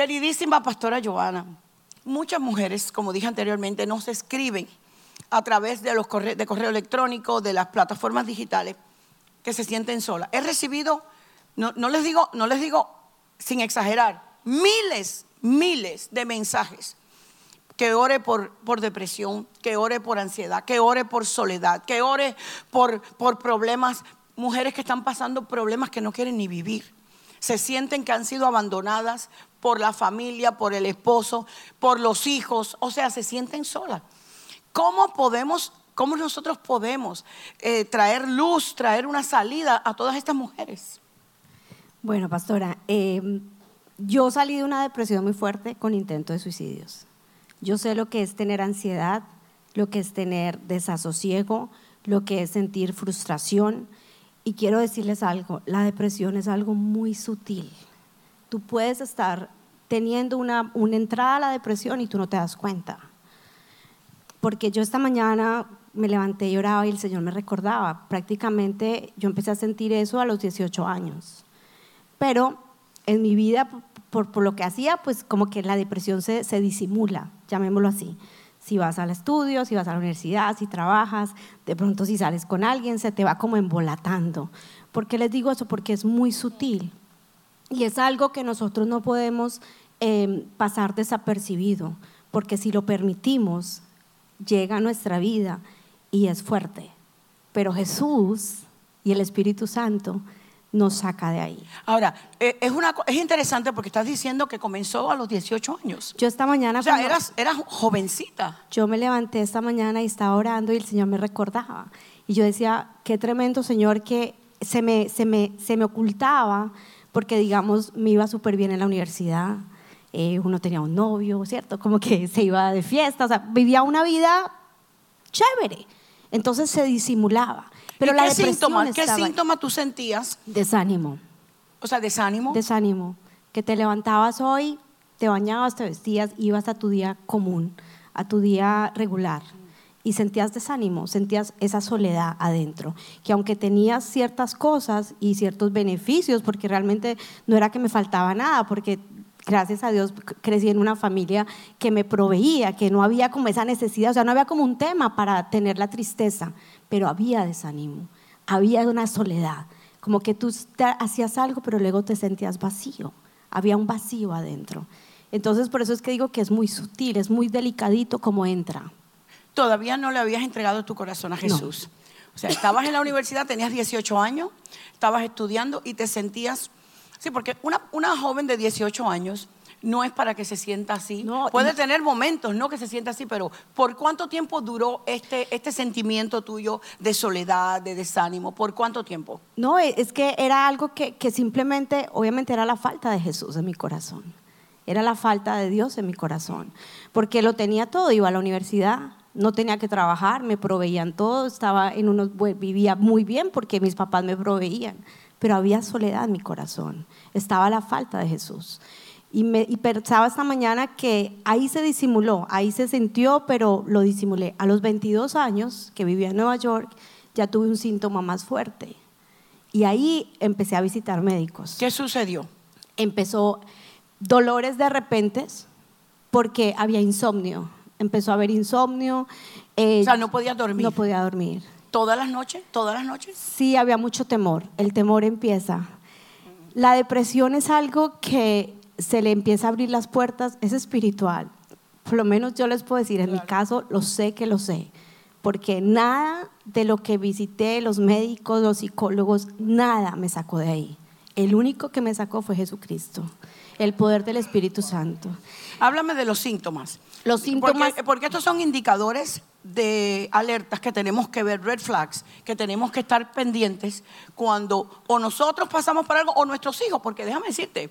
Queridísima pastora Joana, muchas mujeres, como dije anteriormente, nos escriben a través de los corre- de correo electrónico, de las plataformas digitales, que se sienten solas. He recibido, no, no les digo, no les digo sin exagerar, miles, miles de mensajes que ore por, por depresión, que ore por ansiedad, que ore por soledad, que ore por, por problemas, mujeres que están pasando problemas que no quieren ni vivir. Se sienten que han sido abandonadas por la familia, por el esposo, por los hijos, o sea, se sienten solas. ¿Cómo podemos, cómo nosotros podemos eh, traer luz, traer una salida a todas estas mujeres? Bueno, pastora, eh, yo salí de una depresión muy fuerte con intento de suicidios. Yo sé lo que es tener ansiedad, lo que es tener desasosiego, lo que es sentir frustración. Y quiero decirles algo, la depresión es algo muy sutil. Tú puedes estar teniendo una, una entrada a la depresión y tú no te das cuenta. Porque yo esta mañana me levanté y oraba y el Señor me recordaba. Prácticamente yo empecé a sentir eso a los 18 años. Pero en mi vida, por, por lo que hacía, pues como que la depresión se, se disimula, llamémoslo así. Si vas al estudio, si vas a la universidad, si trabajas, de pronto si sales con alguien, se te va como embolatando. ¿Por qué les digo eso? Porque es muy sutil. Y es algo que nosotros no podemos eh, pasar desapercibido, porque si lo permitimos, llega a nuestra vida y es fuerte. Pero Jesús y el Espíritu Santo nos saca de ahí. Ahora, eh, es, una, es interesante porque estás diciendo que comenzó a los 18 años. Yo esta mañana, O sea, eras, eras jovencita. yo me levanté esta mañana y estaba orando y el Señor me recordaba. Y yo decía, qué tremendo Señor que se me, se me, se me ocultaba porque, digamos, me iba súper bien en la universidad. eh, uno tenía un novio, ¿cierto? Como que se iba de fiesta, o sea, vivía una vida chévere. Entonces se disimulaba. Pero ¿Y la qué depresión síntoma, qué síntoma tú sentías? Desánimo. O sea, desánimo. Desánimo. Que te levantabas hoy, te bañabas, te vestías, ibas a tu día común, a tu día regular. Y sentías desánimo, sentías esa soledad adentro. Que aunque tenías ciertas cosas y ciertos beneficios, porque realmente no era que me faltaba nada, porque gracias a Dios crecí en una familia que me proveía, que no había como esa necesidad, o sea, no había como un tema para tener la tristeza, pero había desánimo, había una soledad, como que tú te hacías algo, pero luego te sentías vacío, había un vacío adentro. Entonces, por eso es que digo que es muy sutil, es muy delicadito como entra. Todavía no le habías entregado tu corazón a Jesús. O sea, estabas en la universidad, tenías 18 años, estabas estudiando y te sentías... Sí, porque una, una joven de 18 años no es para que se sienta así. No, Puede tener momentos, no que se sienta así, pero ¿por cuánto tiempo duró este, este sentimiento tuyo de soledad, de desánimo? ¿Por cuánto tiempo? No, e- es que era algo que, que simplemente, obviamente era la falta de Jesús en mi corazón. Era la falta de Dios en mi corazón. Porque lo tenía todo, iba a la universidad, no tenía que trabajar, me proveían todo, estaba en unos, vivía muy bien porque mis papás me proveían. Pero había soledad en mi corazón, estaba la falta de Jesús. Y, me, y pensaba esta mañana que ahí se disimuló, ahí se sintió, pero lo disimulé. A los 22 años que vivía en Nueva York, ya tuve un síntoma más fuerte. Y ahí empecé a visitar médicos. ¿Qué sucedió? Empezó dolores de repente porque había insomnio. Empezó a haber insomnio. eh, O sea, no podías dormir. No podía dormir. ¿Todas las noches? ¿Todas las noches? Sí, había mucho temor. El temor empieza. La depresión es algo que se le empieza a abrir las puertas, es espiritual. Por lo menos yo les puedo decir, en mi caso, lo sé que lo sé. Porque nada de lo que visité, los médicos, los psicólogos, nada me sacó de ahí. El único que me sacó fue Jesucristo, el poder del Espíritu Santo. Háblame de los síntomas. Los síntomas- Porque, porque estos son indicadores de alertas que tenemos que ver, red flags, que tenemos que estar pendientes cuando o nosotros pasamos por algo o nuestros hijos. Porque déjame decirte,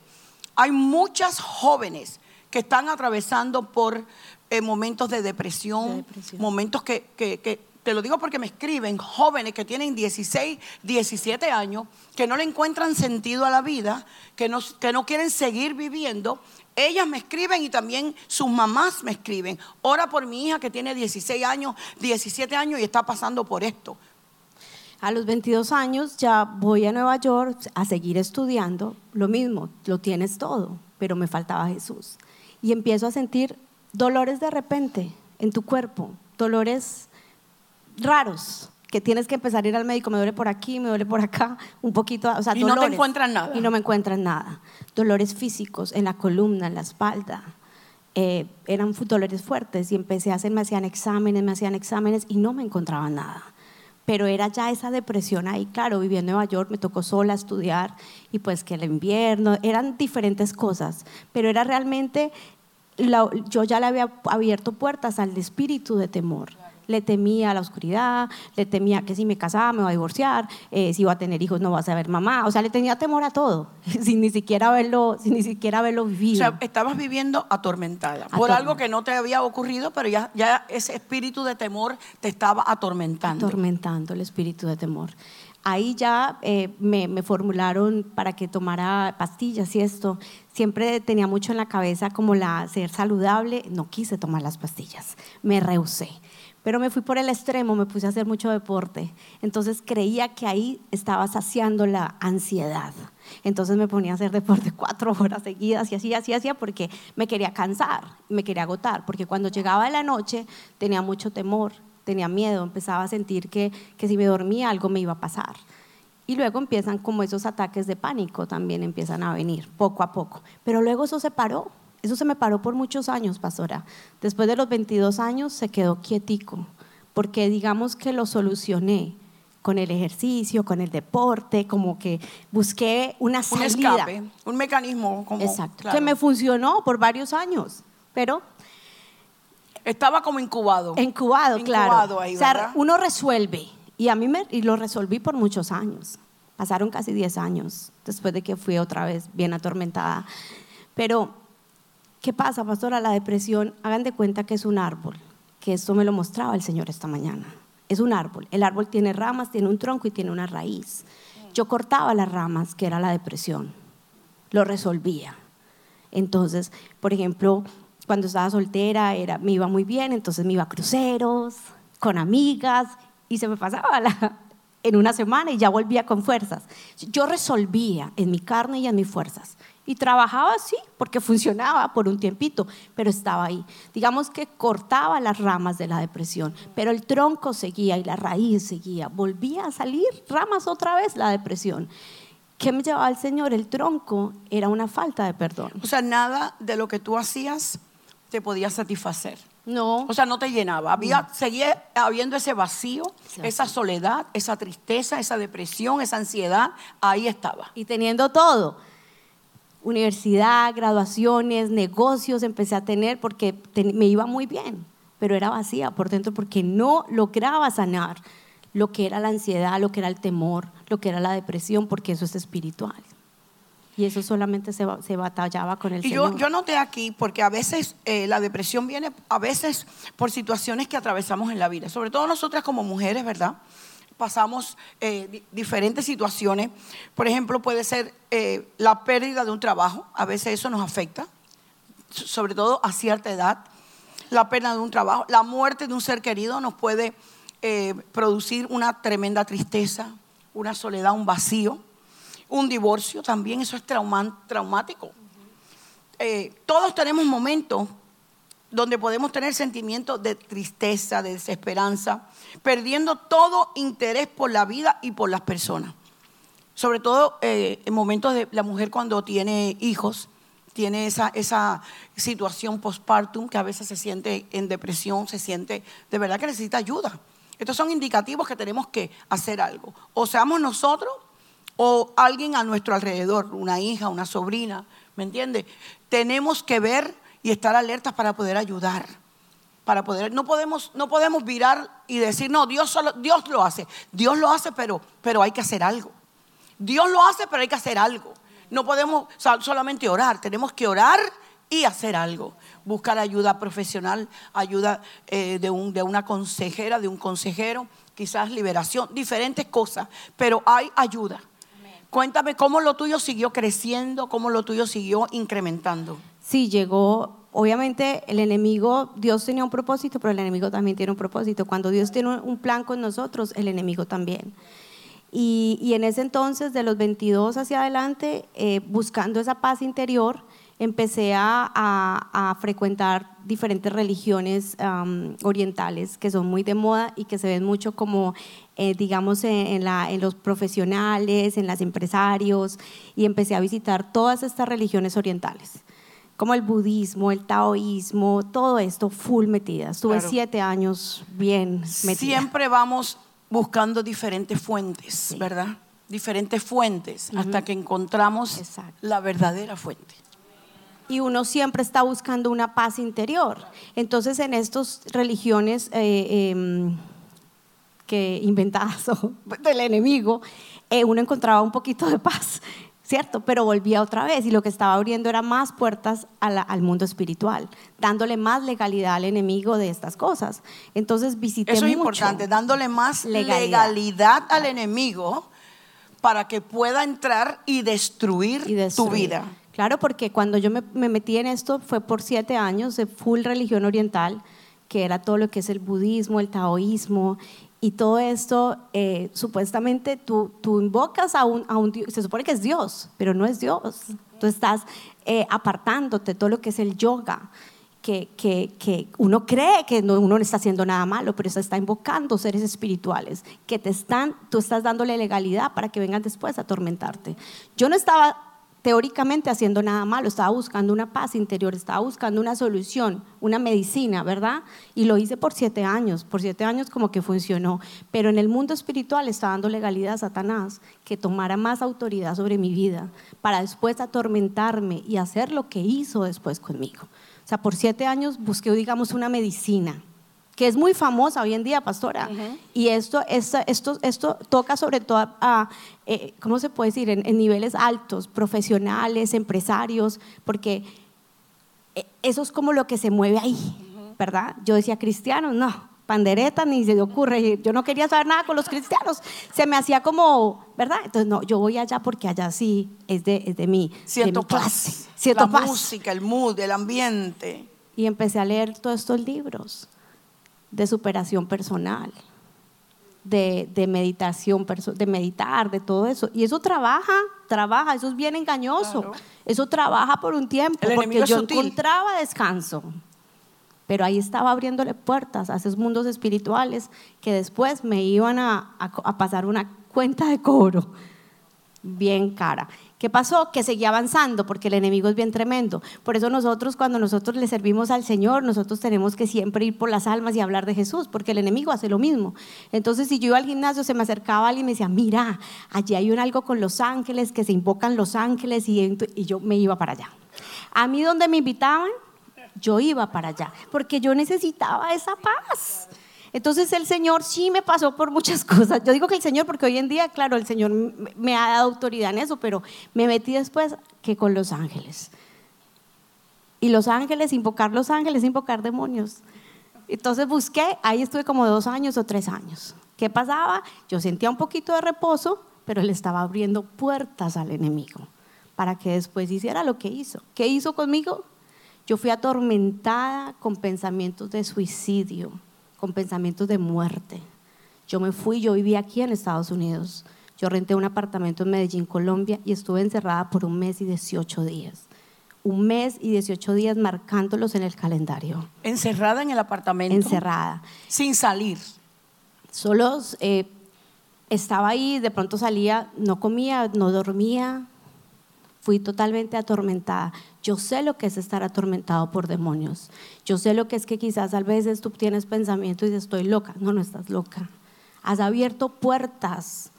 hay muchas jóvenes que están atravesando por eh, momentos de depresión, De depresión. momentos que, que- que- te lo digo porque me escriben, jóvenes que tienen 16, 17 años, que no le encuentran sentido a la vida, que no, que no quieren seguir viviendo. Ellas me escriben y también sus mamás me escriben. Ora por mi hija que tiene 16 años, 17 años y está pasando por esto. A los 22 años ya voy a Nueva York a seguir estudiando. Lo mismo, lo tienes todo. pero me faltaba Jesús. Y empiezo a sentir dolores de repente en tu cuerpo, dolores raros, que tienes que empezar a ir al médico, me duele por aquí, me duele por acá, un poquito, o sea, y no te encuentran nada. Y no me encuentran nada. Dolores físicos en la columna, en la espalda. Eh, eran dolores fuertes y empecé a hacer, me hacían exámenes, me hacían exámenes y no me encontraban nada. Pero era ya esa depresión ahí, claro, viví en Nueva York, me tocó sola estudiar y pues que el invierno, eran diferentes cosas, pero era realmente, yo ya le había abierto puertas al espíritu de temor le temía a la oscuridad, le temía que si me casaba me iba a divorciar, eh, si iba a tener hijos no va a saber mamá, o sea, le tenía temor a todo, sin ni siquiera haberlo, sin ni siquiera haberlo vivido. O sea, estabas viviendo atormentada, por algo que no te había ocurrido, pero ya, ya ese espíritu de temor te estaba atormentando. Atormentando el espíritu de temor ahí ya eh, me, me, formularon para que tomara pastillas y esto. Siempre tenía mucho en la cabeza como la ser saludable. No quise tomar las pastillas, me rehusé. Pero me fui por el extremo, me puse a hacer mucho deporte. Entonces creía que ahí estaba saciando la ansiedad. Entonces me ponía a hacer deporte cuatro horas seguidas y así, así, así, porque me quería cansar, me quería agotar. Porque cuando llegaba la noche tenía mucho temor, tenía miedo, empezaba a sentir que, que si me dormía algo me iba a pasar. Y luego empiezan como esos ataques de pánico también empiezan a venir, poco a poco. Pero luego eso se paró eso se me paró por muchos años, pastora. Después de los 22 años se quedó quietico, porque digamos que lo solucioné con el ejercicio, con el deporte, como que busqué una salida. Un escape, un mecanismo. Como, Exacto, que me funcionó por varios años, pero... Estaba como incubado. Incubado, claro. Ahí, o sea, uno resuelve, y a mí me, y lo resolví por muchos años. Pasaron casi 10 años después de que fui otra vez bien atormentada. Pero ¿Qué pasa, pastora? La depresión, hagan de cuenta que es un árbol, que esto me lo mostraba el Señor esta mañana. Es un árbol. El árbol tiene ramas, tiene un tronco y tiene una raíz. Yo cortaba las ramas, que era la depresión. Lo resolvía. Entonces, por ejemplo, cuando estaba soltera era, me iba muy bien, entonces me iba a cruceros, con amigas, y se me pasaba en una semana y ya volvía con fuerzas. Yo resolvía en mi carne y en mis fuerzas. Y trabajaba así, porque funcionaba por un tiempito, pero estaba ahí. Digamos que cortaba las ramas de la depresión, pero el tronco seguía y la raíz seguía. Volvía a salir ramas otra vez la depresión. ¿Qué me llevaba el Señor? El tronco era una falta de perdón. O sea, nada de lo que tú hacías te podía satisfacer. No. O sea, no te llenaba. Había, Seguía habiendo ese vacío, esa soledad, esa tristeza, esa depresión, esa ansiedad. Ahí estaba. Y teniendo todo universidad, graduaciones, negocios empecé a tener porque me iba muy bien, pero era vacía por dentro porque no lograba sanar lo que era la ansiedad, lo que era el temor, lo que era la depresión, porque eso es espiritual. Y eso solamente se, se batallaba con el y Señor. Yo, yo noté aquí, porque a veces eh, la depresión viene, a veces por situaciones que atravesamos en la vida, sobre todo nosotras como mujeres, ¿verdad? Pasamos eh, diferentes situaciones. Por ejemplo, puede ser eh, la pérdida de un trabajo, a veces eso nos afecta, sobre todo a cierta edad. La pérdida de un trabajo, la muerte de un ser querido nos puede eh, producir una tremenda tristeza, una soledad, un vacío. Un divorcio también, eso es traumático. todos tenemos momentos donde podemos tener sentimientos de tristeza, de desesperanza, perdiendo todo interés por la vida y por las personas. Sobre todo eh, en momentos de la mujer cuando tiene hijos, tiene esa, esa situación postpartum que a veces se siente en depresión, se siente de verdad que necesita ayuda. Estos son indicativos que tenemos que hacer algo. O seamos nosotros o alguien a nuestro alrededor, una hija, una sobrina, ¿me entiende? Tenemos que ver y estar alertas para poder ayudar. Para poder, no podemos, no podemos virar y decir, no, Dios, solo, Dios lo hace. Dios lo hace, pero, pero hay que hacer algo. Dios lo hace, pero hay que hacer algo. No podemos solamente orar, tenemos que orar y hacer algo. Buscar ayuda profesional, ayuda eh, de, un, de una consejera, de un consejero, quizás liberación, diferentes cosas, pero hay ayuda. Cuéntame cómo lo tuyo siguió creciendo, cómo lo tuyo siguió incrementando sí llegó, obviamente el enemigo, Dios tenía un propósito, pero el enemigo también tiene un propósito. Cuando Dios tiene un plan con nosotros, el enemigo también. Y, en ese entonces, de los 22 hacia adelante, eh, buscando esa paz interior, empecé a, frecuentar diferentes religiones orientales que son muy de moda y que se ven mucho como, eh, digamos, en, en los profesionales, en los empresarios, y empecé a visitar todas estas religiones orientales, como el budismo, el taoísmo, todo esto full metida. Estuve Claro. siete años bien metida. Siempre vamos buscando diferentes fuentes, ¿verdad? Diferentes fuentes hasta que encontramos Exacto. la verdadera fuente. y uno siempre está buscando una paz interior. Entonces, en estas religiones eh, em, que inventadas o del enemigo, eh, uno encontraba un poquito de paz, ¿cierto? Pero volvía otra vez y lo que estaba abriendo era más puertas a la- al mundo espiritual, dándole más legalidad al enemigo de estas cosas. Entonces, visité Eso es mucho. importante, dándole más Legalidad. legalidad, al enemigo para que pueda entrar y destruir, y tu vida. Claro, porque cuando yo me, me metí en esto fue por siete años de full religión oriental, que era todo lo que es el budismo, el taoísmo, y todo esto, eh, supuestamente tú, tú invocas a un, a un Dios, se supone que es Dios, pero no es Dios. Tú estás eh, apartándote todo lo que es el yoga. Que, que, que uno cree que no, uno no está haciendo nada malo, pero se está invocando seres espirituales que te están, tú estás dándole legalidad para que vengan después a atormentarte. Yo no estaba teóricamente haciendo nada malo, estaba buscando una paz interior, estaba buscando una solución, una medicina, ¿verdad? Y lo hice por siete años, por siete años como que funcionó, pero en el mundo espiritual estaba dando legalidad a Satanás que tomara más autoridad sobre mi vida para después atormentarme y hacer lo que hizo después conmigo. O sea, por siete años busqué, digamos, una medicina que es muy famosa hoy en día, pastora. Y esto, esto, esto, esto toca sobre todo a, a, eh, ¿cómo se puede decir?, en, en niveles altos, profesionales, empresarios, porque eh, eso es como lo que se mueve ahí, ¿verdad? Yo decía, cristianos, no, pandereta ni se le ocurre. Yo no quería saber nada con los cristianos. Se me hacía como, ¿verdad? Entonces, no, yo voy allá porque allá sí es de, es de mí. Siento de mi clase. paz. Siento la paz. música, el mood, el ambiente. Y empecé a leer todos estos libros de superación personal, de, de meditación, de meditar, de todo eso. Y eso trabaja, trabaja, eso es bien engañoso. Claro. Eso trabaja por un tiempo, El porque yo sutil. encontraba descanso. Pero ahí estaba abriéndole puertas a esos mundos espirituales que después me iban a, a a pasar una cuenta de cobro bien cara. ¿Qué pasó? Que seguía avanzando porque el enemigo es bien tremendo. Por eso nosotros cuando nosotros le servimos al Señor, nosotros tenemos que siempre ir por las almas y hablar de Jesús, porque el enemigo hace lo mismo. Entonces si yo iba al gimnasio, se me acercaba alguien y me decía, mira, allí hay un algo con los ángeles, que se invocan los ángeles, y, y yo me iba para allá. A mí donde me invitaban, yo iba para allá, porque yo necesitaba esa paz. Entonces el Señor sí me pasó por muchas cosas. Yo digo que el Señor, porque hoy en día, claro, el Señor me- ha dado autoridad en eso, pero me metí después que con los ángeles. Y los ángeles, invocar los ángeles, invocar demonios. Entonces busqué, ahí estuve como dos años o tres años. ¿Qué pasaba? Yo sentía un poquito de reposo, pero le estaba abriendo puertas al enemigo para que después hiciera lo que hizo. ¿Qué hizo conmigo? Yo fui atormentada con pensamientos de suicidio, con pensamientos de muerte. Yo me fui, yo vivía aquí en Estados Unidos. Yo renté un apartamento en Medellín, Colombia, y estuve encerrada por un mes y 18 días. Un mes y 18 días marcándolos en el calendario. Encerrada en el apartamento. Encerrada. Sin salir. Solo eh, estaba ahí, de pronto salía, no comía, no dormía. Fui totalmente atormentada. Yo sé lo que es estar atormentado por demonios. Yo sé lo que es que quizás a veces tú tienes pensamiento y dices, estoy loca. No, no estás loca. Has abierto puertas.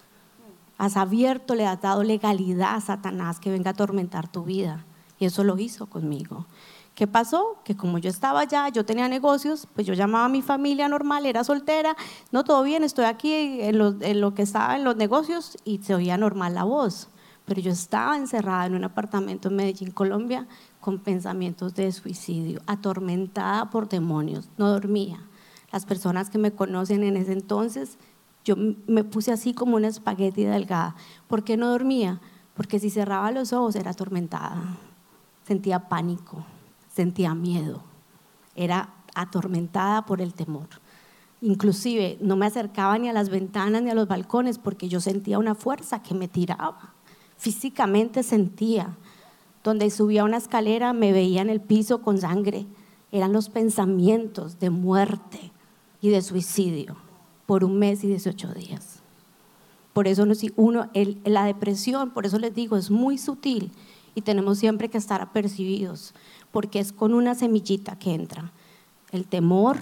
Has abierto, le has dado legalidad a Satanás que venga a atormentar tu vida. Y eso lo hizo conmigo. ¿Qué pasó? Que como yo estaba allá, yo tenía negocios, pues yo llamaba a mi familia normal, era soltera, no, todo bien, estoy aquí en lo, en lo que estaba en los negocios y se oía normal la voz. Pero yo estaba encerrada en un apartamento en Medellín, Colombia, con pensamientos de suicidio, atormentada por demonios, no dormía. Las personas que me conocen en ese entonces, yo me puse así como una espagueti delgada. ¿Por qué no dormía? Porque si cerraba los ojos era atormentada, sentía pánico, sentía miedo, era atormentada por el temor. Inclusive no me acercaba ni a las ventanas ni a los balcones porque yo sentía una fuerza que me tiraba. Físicamente sentía. Donde subía una escalera me veía en el piso con sangre. Eran los pensamientos de muerte y de suicidio por un mes y 18 días. Por eso uno, la depresión, por eso les digo, es muy sutil y tenemos siempre que estar apercibidos, porque es con una semillita que entra. El temor,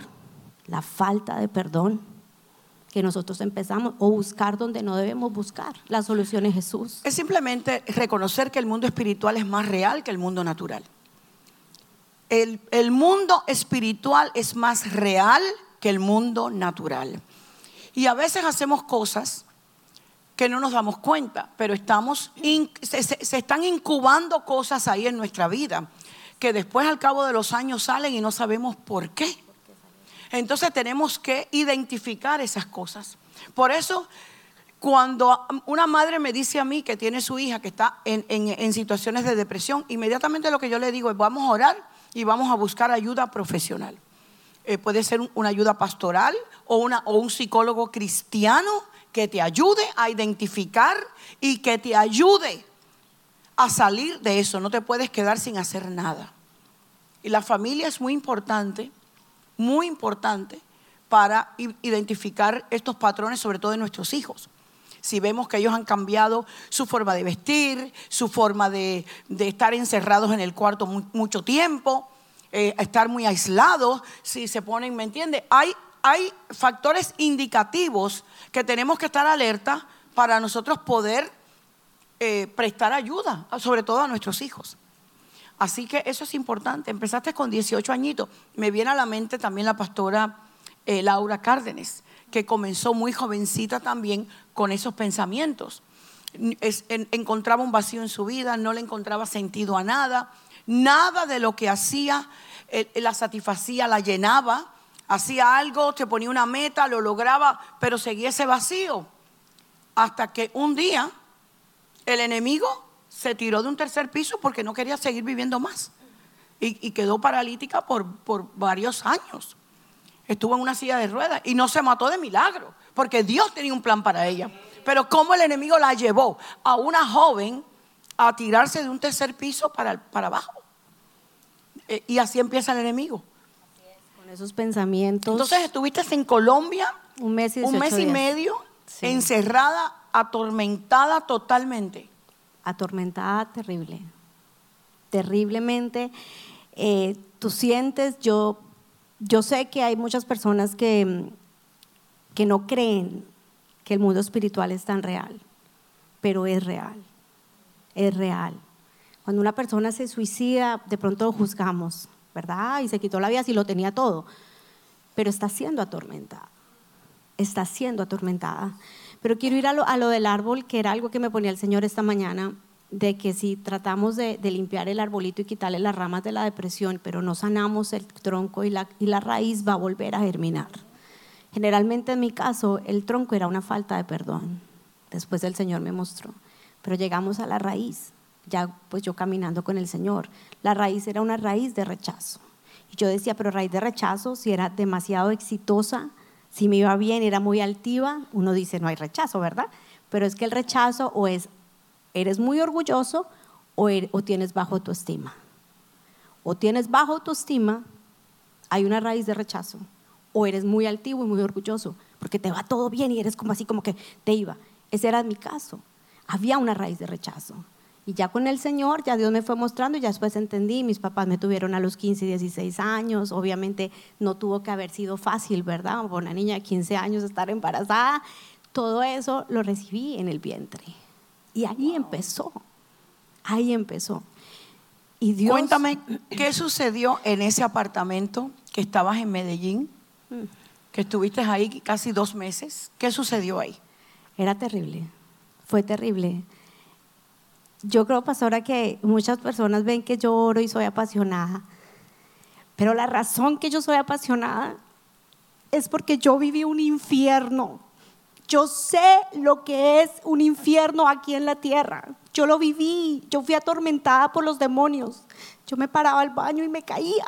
la falta de perdón, que nosotros empezamos, o buscar donde no debemos buscar. La solución es Jesús. Es simplemente reconocer que el mundo espiritual es más real que el mundo natural. El, el mundo espiritual es más real que el mundo natural. Y a veces hacemos cosas que no nos damos cuenta, pero estamos se, se, están incubando cosas ahí en nuestra vida que después al cabo de los años salen y no sabemos por qué. Entonces tenemos que identificar esas cosas. Por eso, cuando una madre me dice a mí que tiene su hija que está en, en situaciones de depresión, inmediatamente lo que yo le digo es vamos a orar y vamos a buscar ayuda profesional. Eh, puede ser una ayuda pastoral o, una, o un psicólogo cristiano que te ayude a identificar y que te ayude a salir de eso. No te puedes quedar sin hacer nada. Y la familia es muy importante, muy importante para identificar estos patrones, sobre todo de nuestros hijos. Si vemos que ellos han cambiado su forma de vestir, su forma de, estar encerrados en el cuarto mucho tiempo, eh, estar muy aislados, si se ponen, ¿me entiende? Hay, hay factores indicativos que tenemos que estar alerta para nosotros poder eh, prestar ayuda, sobre todo a nuestros hijos. Así que eso es importante. Empezaste con 18 añitos. Me viene a la mente también la pastora eh, Laura Cárdenes, que comenzó muy jovencita también con esos pensamientos. encontraba un vacío en su vida, no le encontraba sentido a nada Nada de lo que hacía eh, la satisfacía, la llenaba. Hacía algo, te ponía una meta, lo lograba, pero seguía ese vacío. Hasta que un día el enemigo se tiró de un tercer piso porque no quería seguir viviendo más. Y, quedó paralítica por, por varios años. Estuvo en una silla de ruedas y no se mató de milagro, porque Dios tenía un plan para ella. Pero cómo el enemigo la llevó a una joven a tirarse de un tercer piso para, para abajo. Eh, y así empieza el enemigo. con esos pensamientos. Entonces estuviste en Colombia un mes y, un mes y medio, encerrada, atormentada totalmente. Atormentada terrible. Terriblemente. Eh, tú sientes, yo, yo sé que hay muchas personas que, que no creen que el mundo espiritual es tan real, pero es real es real. Cuando una persona se suicida, de pronto lo juzgamos, ¿verdad? Y se quitó la vida si lo tenía todo. Pero está siendo atormentada. Está siendo atormentada. Pero quiero ir a lo, del árbol, que era algo que me ponía el Señor esta mañana, de que si tratamos de, limpiar el arbolito y quitarle las ramas de la depresión, pero no sanamos el tronco y la, y la raíz, va a volver a germinar. Generalmente en mi caso, el tronco era una falta de perdón. Después el Señor me mostró. Pero llegamos a la raíz, ya pues yo caminando con el Señor. La raíz era una raíz de rechazo. Y yo decía, pero raíz de rechazo, si era demasiado exitosa, si me iba bien, era muy altiva, uno dice, no hay rechazo, ¿verdad? Pero es que el rechazo o es, eres muy orgulloso o, er, tienes bajo autoestima. O tienes bajo autoestima, hay una raíz de rechazo. O eres muy altivo y muy orgulloso, porque te va todo bien y eres como así, como que te iba. Ese era mi caso había una raíz de rechazo. Y ya con el Señor, ya Dios me fue mostrando y ya después entendí, mis papás me tuvieron a los 15 y 16 años, obviamente no tuvo que haber sido fácil, ¿verdad? Por una niña de 15 años estar embarazada, todo eso lo recibí en el vientre. Y ahí empezó, ahí empezó. Y Dios, Cuéntame, ¿qué sucedió en ese apartamento que estabas en Medellín? Mm. Que estuviste ahí casi dos meses. ¿Qué sucedió ahí? Era terrible fue terrible. Yo creo, pastora, que muchas personas ven que yo y soy apasionada, pero la razón que yo soy apasionada es porque yo viví un infierno. Yo sé lo que es un infierno aquí en la tierra. Yo lo viví. Yo fui atormentada por los demonios. Yo me paraba al baño y me caía.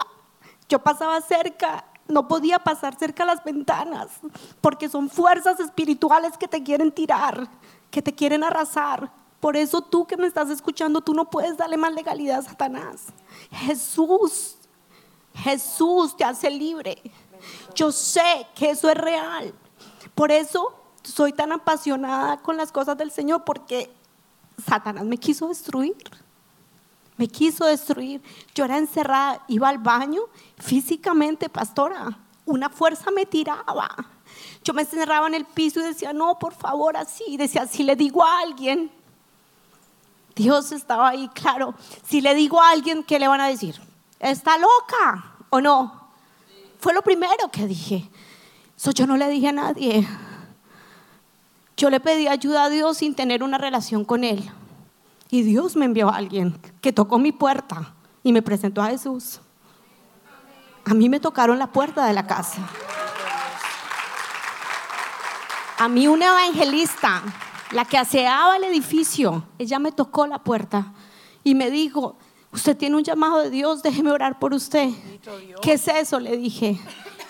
Yo pasaba cerca, no podía pasar cerca a las ventanas, porque son fuerzas espirituales que te quieren tirar que te quieren arrasar. Por eso tú que me estás escuchando, tú no puedes darle más legalidad a Satanás. Jesús, Jesús te hace libre. Yo sé que eso es real. Por eso soy tan apasionada con las cosas del Señor, porque Satanás me quiso destruir. Me quiso destruir. Yo era encerrada, iba al baño físicamente, pastora. Una fuerza me tiraba. Yo me encerraba en el piso y decía, no, por favor, así. Y decía, si le digo a alguien, Dios estaba ahí, claro. Si le digo a alguien, ¿qué le van a decir? ¿Está loca o no? Fue lo primero que dije. Eso yo no le dije a nadie. Yo le pedí ayuda a Dios sin tener una relación con Él. Y Dios me envió a alguien que tocó mi puerta y me presentó a Jesús. A mí me tocaron la puerta de la casa. A mí una evangelista, la que aseaba el edificio, ella me tocó la puerta y me dijo, usted tiene un llamado de Dios, déjeme orar por usted. ¿Qué es eso? Le dije.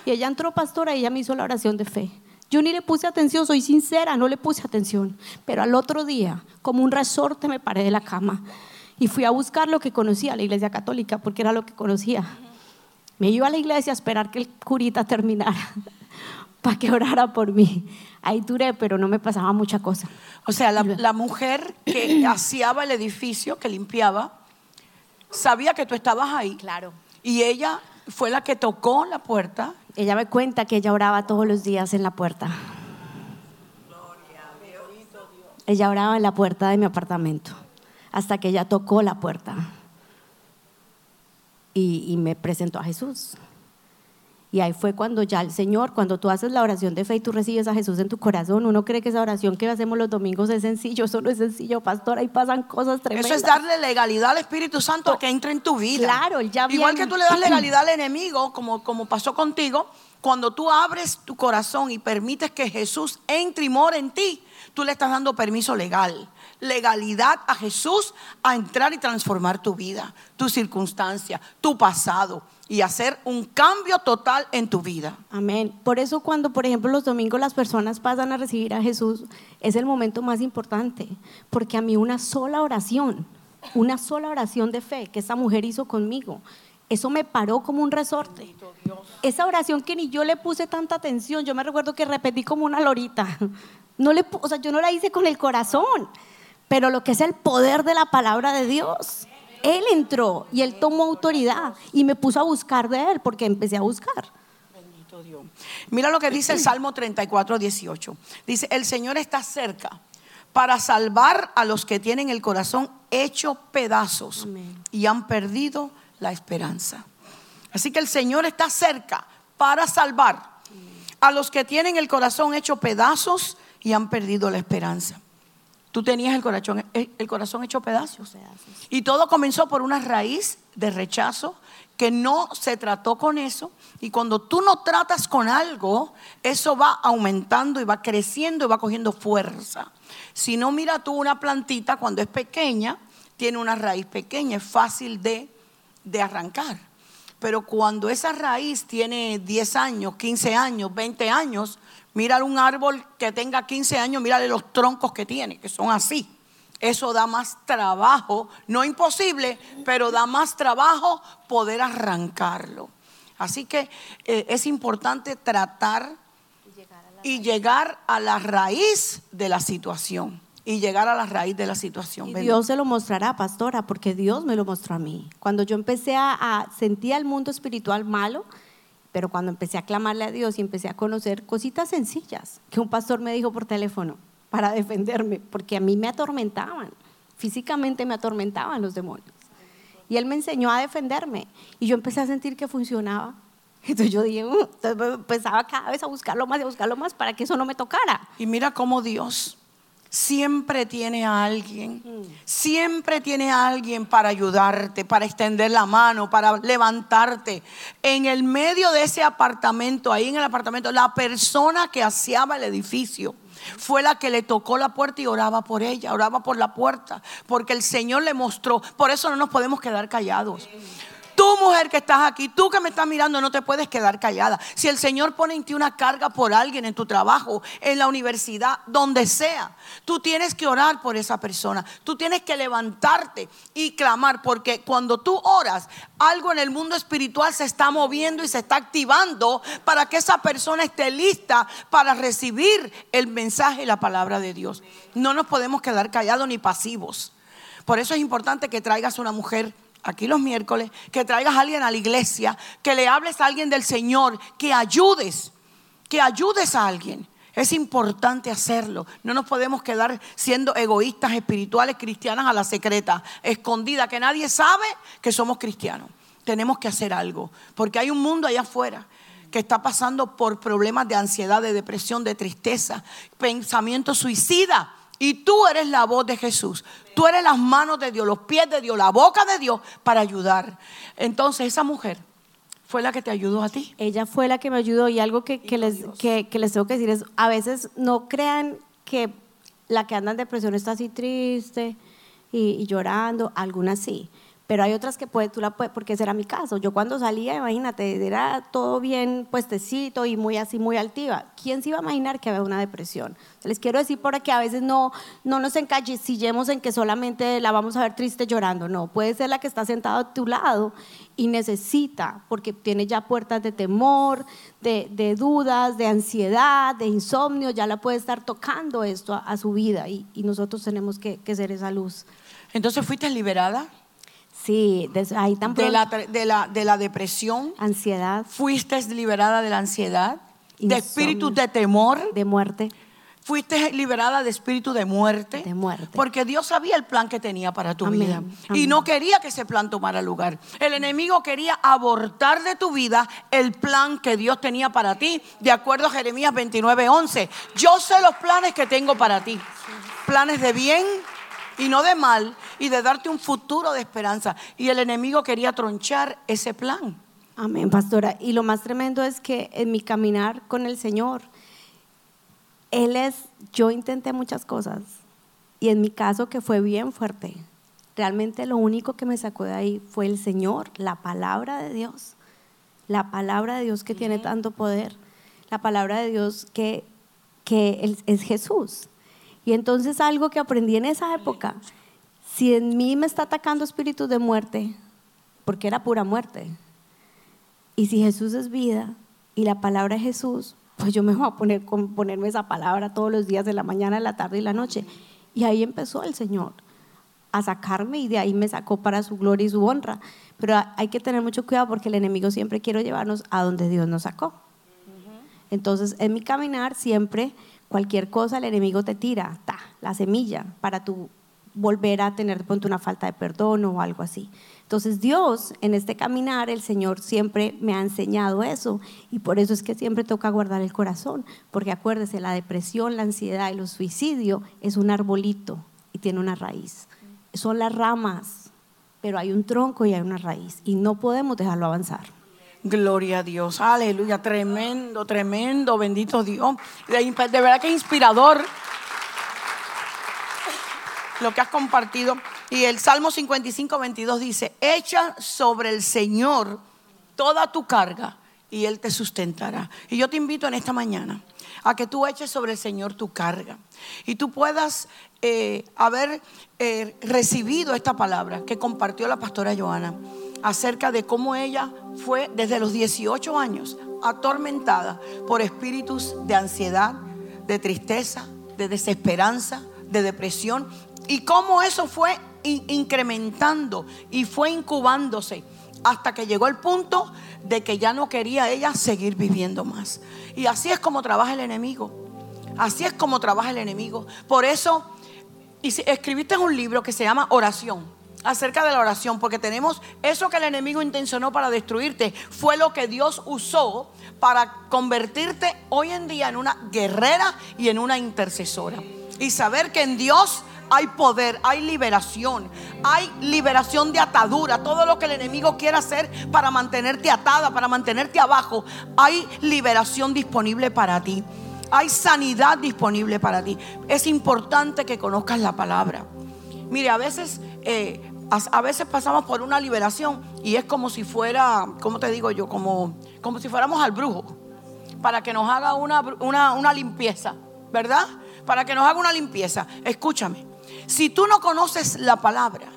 Y ella entró pastora y ella me hizo la oración de fe. Yo ni le puse atención, soy sincera, no le puse atención. Pero al otro día, como un resorte, me paré de la cama y fui a buscar lo que conocía, la iglesia católica, porque era lo que conocía. Me iba a la iglesia a esperar que el curita terminara para que orara por mí. Ahí duré, pero no me pasaba mucha cosa. O sea, la, la mujer que aseaba el edificio, que limpiaba, sabía que tú estabas ahí. Claro. Y ella fue la que tocó la puerta. Ella me cuenta que ella oraba todos los días en la puerta. Ella oraba en la puerta de mi apartamento hasta que ella tocó la puerta y, y me presentó a Jesús. Y ahí fue cuando ya el Señor, cuando tú haces la oración de fe y tú recibes a Jesús en tu corazón, uno cree que esa oración que hacemos los domingos es sencillo, eso no es sencillo, pastor, ahí pasan cosas tremendas. Eso es darle legalidad al Espíritu Santo que entre en tu vida. Claro, ya Igual que tú le das legalidad al enemigo, como, como pasó contigo, cuando tú abres tu corazón y permites que Jesús entre y more en ti, tú le estás dando permiso legal, legalidad a Jesús a entrar y transformar tu vida, tu circunstancia, tu pasado y hacer un cambio total en tu vida. Amén. Por eso cuando, por ejemplo, los domingos las personas pasan a recibir a Jesús, es el momento más importante, porque a mí una sola oración, una sola oración de fe que esa mujer hizo conmigo, eso me paró como un resorte. Esa oración que ni yo le puse tanta atención, yo me recuerdo que repetí como una lorita. No le, o sea, yo no la hice con el corazón, pero lo que es el poder de la palabra de Dios. Él entró y él tomó autoridad y me puso a buscar de él porque empecé a buscar. Bendito Dios. Mira lo que dice el Salmo 34, 18. Dice, el Señor está cerca para salvar a los que tienen el corazón hecho pedazos Amén. y han perdido la esperanza. Así que el Señor está cerca para salvar a los que tienen el corazón hecho pedazos y han perdido la esperanza. Tú tenías el corazón, el corazón hecho pedazos. Y todo comenzó por una raíz de rechazo que no se trató con eso. Y cuando tú no tratas con algo, eso va aumentando y va creciendo y va cogiendo fuerza. Si no, mira tú una plantita cuando es pequeña, tiene una raíz pequeña, es fácil de, de arrancar. Pero cuando esa raíz tiene 10 años, 15 años, 20 años, mira un árbol que tenga 15 años, mírale los troncos que tiene, que son así. Eso da más trabajo, no imposible, pero da más trabajo poder arrancarlo. Así que eh, es importante tratar y llegar a la raíz de la situación. Y llegar a la raíz de la situación. Y. Dios se lo mostrará, pastora, porque Dios me lo mostró a mí. Cuando yo empecé a, a sentir el mundo espiritual malo, pero cuando empecé a clamarle a Dios y empecé a conocer cositas sencillas que un pastor me dijo por teléfono para defenderme, porque a mí me atormentaban, físicamente me atormentaban los demonios. Y él me enseñó a defenderme y yo empecé a sentir que funcionaba. Entonces yo dije, "Uh", entonces empezaba cada vez a buscarlo más y a buscarlo más para que eso no me tocara. Y mira cómo Dios siempre tiene a alguien, siempre tiene a alguien para ayudarte, para extender la mano, para levantarte. En el medio de ese apartamento, ahí en el apartamento, la persona que aseaba el edificio fue la que le tocó la puerta y oraba por ella, oraba por la puerta, porque el Señor le mostró. Por eso no nos podemos quedar callados. Tú, mujer que estás aquí, tú que me estás mirando, no te puedes quedar callada. Si el Señor pone en ti una carga por alguien en tu trabajo, en la universidad, donde sea, tú tienes que orar por esa persona. Tú tienes que levantarte y clamar, porque cuando tú oras, algo en el mundo espiritual se está moviendo y se está activando para que esa persona esté lista para recibir el mensaje y la palabra de Dios. No nos podemos quedar callados ni pasivos. Por eso es importante que traigas una mujer aquí los miércoles, que traigas a alguien a la iglesia, que le hables a alguien del Señor, que ayudes, que ayudes a alguien. Es importante hacerlo. No nos podemos quedar siendo egoístas espirituales cristianas a la secreta, escondida, que nadie sabe que somos cristianos. Tenemos que hacer algo, porque hay un mundo allá afuera que está pasando por problemas de ansiedad, de depresión, de tristeza, pensamiento suicida. Y tú eres la voz de Jesús. Tú eres las manos de Dios, los pies de Dios, la boca de Dios para ayudar. Entonces esa mujer fue la que te ayudó a ti. Ella fue la que me ayudó y algo que, les, que, les tengo que decir es, a veces no crean que la que anda en depresión está así triste y, y llorando, algunas sí pero hay otras que puede, tú la puedes, porque ese era mi caso. Yo cuando salía, imagínate, era todo bien puestecito y muy así, muy altiva. ¿Quién se iba a imaginar que había una depresión? Les quiero decir por que a veces no, no nos encallecillemos en que solamente la vamos a ver triste llorando. No, puede ser la que está sentada a tu lado y necesita, porque tiene ya puertas de temor, de, dudas, de ansiedad, de insomnio, ya la puede estar tocando esto a, su vida y, nosotros tenemos que, que ser esa luz. Entonces, ¿fuiste liberada? Sí, ahí tampoco. De la, de, la, de la depresión. Ansiedad. Fuiste liberada de la ansiedad. De espíritu de temor. De muerte. Fuiste liberada de espíritu de muerte. De muerte. Porque Dios sabía el plan que tenía para tu vida. Y no quería que ese plan tomara lugar. El enemigo quería abortar de tu vida el plan que Dios tenía para ti. De acuerdo a Jeremías 29, 11. Yo sé los planes que tengo para ti. Planes de bien y no de mal y de darte un futuro de esperanza. Y el enemigo quería tronchar ese plan. Amén, pastora. Y lo más tremendo es que en mi caminar con el Señor, Él es, yo intenté muchas cosas y en mi caso que fue bien fuerte. Realmente lo único que me sacó de ahí fue el Señor, la palabra de Dios. La palabra de Dios que tiene tanto poder. La palabra de Dios que, que es Jesús. Y entonces algo que aprendí en esa época, si en mí me está atacando espíritu de muerte, porque era pura muerte, y si Jesús es vida y la palabra es Jesús, pues yo me voy a poner con ponerme esa palabra todos los días de la mañana, de la tarde y la noche. Y ahí empezó el Señor a sacarme y de ahí me sacó para su gloria y su honra. Pero hay que tener mucho cuidado porque el enemigo siempre quiere llevarnos a donde Dios nos sacó. Entonces, en mi caminar siempre cualquier cosa el enemigo te tira, ta, la semilla, para tú volver a tener de pronto una falta de perdón o algo así. Entonces Dios, en este caminar, el Señor siempre me ha enseñado eso y por eso es que siempre toca guardar el corazón, porque acuérdese, la depresión, la ansiedad y los suicidios es un arbolito y tiene una raíz. Son las ramas, pero hay un tronco y hay una raíz y no podemos dejarlo avanzar. Gloria a Dios, aleluya, tremendo, tremendo, bendito Dios. De, verdad que inspirador lo que has compartido. Y el Salmo 55, 22 dice, echa sobre el Señor toda tu carga y Él te sustentará. Y yo te invito en esta mañana a que tú eches sobre el Señor tu carga y tú puedas eh, haber eh, recibido esta palabra que compartió la pastora Joana acerca de cómo ella fue desde los 18 años atormentada por espíritus de ansiedad, de tristeza, de desesperanza, de depresión, y cómo eso fue incrementando y fue incubándose hasta que llegó el punto de que ya no quería ella seguir viviendo más. Y así es como trabaja el enemigo. Así es como trabaja el enemigo. Por eso escribiste un libro que se llama Oración acerca de la oración, porque tenemos eso que el enemigo intencionó para destruirte, fue lo que Dios usó para convertirte hoy en día en una guerrera y en una intercesora. Y saber que en Dios hay poder, hay liberación, hay liberación de atadura, todo lo que el enemigo quiera hacer para mantenerte atada, para mantenerte abajo, hay liberación disponible para ti. Hay sanidad disponible para ti. Es importante que conozcas la palabra. Mire, a veces eh, a veces pasamos por una liberación y es como si fuera, ¿cómo te digo yo? Como, como si fuéramos al brujo para que nos haga una, una limpieza, ¿verdad? Para que nos haga una limpieza. Escúchame, si tú no conoces la palabra,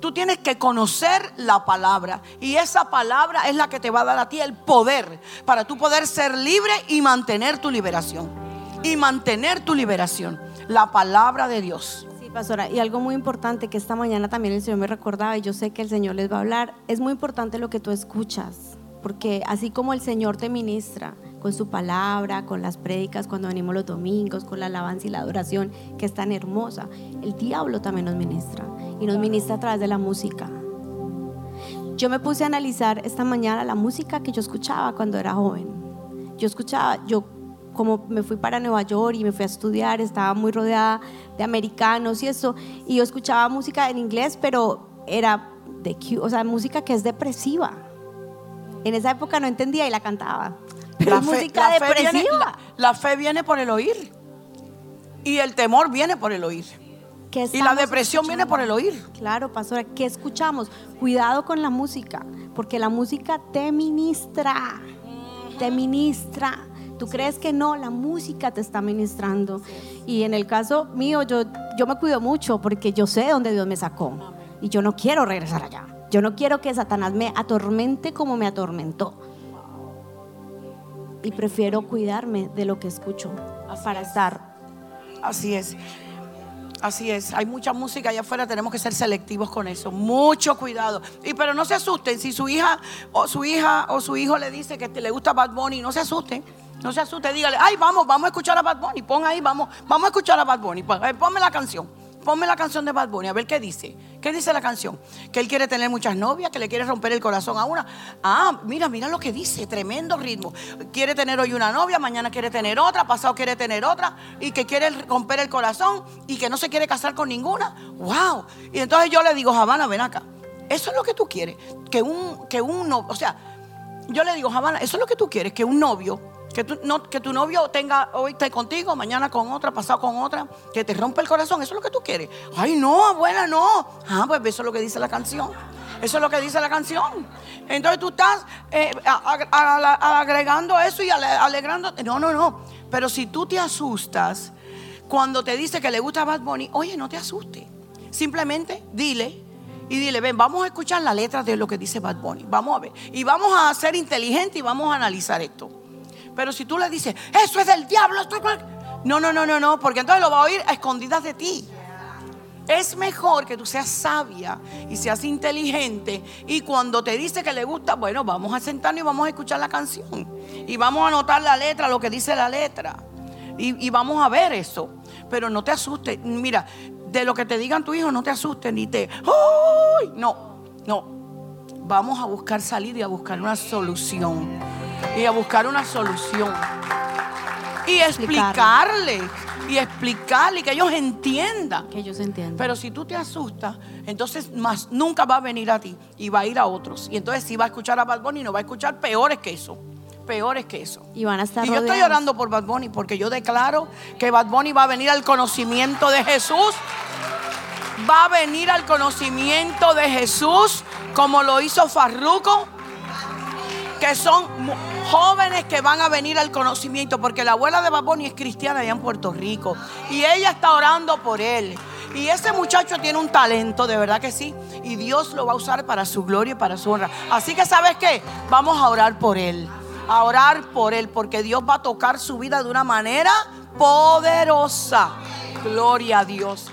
tú tienes que conocer la palabra. Y esa palabra es la que te va a dar a ti el poder para tú poder ser libre y mantener tu liberación. Y mantener tu liberación. La palabra de Dios pastora, y algo muy importante que esta mañana también el Señor me recordaba, y yo sé que el Señor les va a hablar, es muy importante lo que tú escuchas, porque así como el Señor te ministra con su palabra, con las prédicas, cuando venimos los domingos, con la alabanza y la adoración, que es tan hermosa, el diablo también nos ministra, y nos ministra a través de la música. Yo me puse a analizar esta mañana la música que yo escuchaba cuando era joven. Yo escuchaba, yo como me fui para Nueva York y me fui a estudiar, estaba muy rodeada de americanos y eso, y yo escuchaba música en inglés, pero era de o sea, música que es depresiva. En esa época no entendía y la cantaba. Pero la música depresiva. la, fe viene por el oír. Y el temor viene por el oír. Y la depresión viene por el oír. Claro, pastora, ¿qué escuchamos? Cuidado con la música, porque la música te ministra. Te ministra. Tú crees que no, la música te está ministrando. Y en el caso mío, yo, yo me cuido mucho porque yo sé dónde Dios me sacó. Y yo no quiero regresar allá. Yo no quiero que Satanás me atormente como me atormentó. Y prefiero cuidarme de lo que escucho para estar. Así es. Así es, hay mucha música allá afuera, tenemos que ser selectivos con eso. Mucho cuidado. Y pero no se asusten si su hija o su hija o su hijo le dice que le gusta Bad Bunny, no se asusten. No se asuste, dígale, ay, vamos, vamos a escuchar a Bad Bunny. Pon ahí, vamos, vamos a escuchar a Bad Bunny. Ponme la canción. Ponme la canción de Bad Bunny, a ver qué dice. ¿Qué dice la canción? Que él quiere tener muchas novias, que le quiere romper el corazón a una. Ah, mira, mira lo que dice, tremendo ritmo. Quiere tener hoy una novia, mañana quiere tener otra, pasado quiere tener otra, y que quiere romper el corazón y que no se quiere casar con ninguna. ¡Wow! Y entonces yo le digo, Habana, ven acá. Eso es lo que tú quieres. Que un, que un o sea, yo le digo, Habana, eso es lo que tú quieres, que un novio que tu, no, que tu novio tenga hoy esté contigo, mañana con otra, pasado con otra, que te rompe el corazón. Eso es lo que tú quieres. Ay, no, abuela, no. Ah, pues eso es lo que dice la canción. Eso es lo que dice la canción. Entonces tú estás eh, agregando eso y alegrando. No, no, no. Pero si tú te asustas cuando te dice que le gusta Bad Bunny, oye, no te asustes. Simplemente dile y dile, ven, vamos a escuchar la letra de lo que dice Bad Bunny. Vamos a ver. Y vamos a ser inteligentes y vamos a analizar esto. Pero si tú le dices, eso es del diablo, no, no, no, no, no, porque entonces lo va a oír a escondidas de ti. Es mejor que tú seas sabia y seas inteligente y cuando te dice que le gusta, bueno, vamos a sentarnos y vamos a escuchar la canción. Y vamos a anotar la letra, lo que dice la letra. Y, vamos a ver eso. Pero no te asustes. Mira, de lo que te digan tu hijo, no te asustes ni te... ¡Uy! No, no. Vamos a buscar salir y a buscar una solución y a buscar una solución. Y explicarle, y explicarle, que ellos entiendan. Que ellos entiendan. Pero si tú te asustas, entonces más nunca va a venir a ti y va a ir a otros. Y entonces si va a escuchar a Bad Bunny, no va a escuchar peores que eso. Peores que eso. Y van a estar Y yo estoy orando por Bad Bunny porque yo declaro que Bad Bunny va a venir al conocimiento de Jesús. Va a venir al conocimiento de Jesús como lo hizo Farruco que son jóvenes que van a venir al conocimiento, porque la abuela de Baboni es cristiana allá en Puerto Rico y ella está orando por él. Y ese muchacho tiene un talento, de verdad que sí, y Dios lo va a usar para su gloria y para su honra. Así que sabes qué, vamos a orar por él, a orar por él, porque Dios va a tocar su vida de una manera poderosa. Gloria a Dios.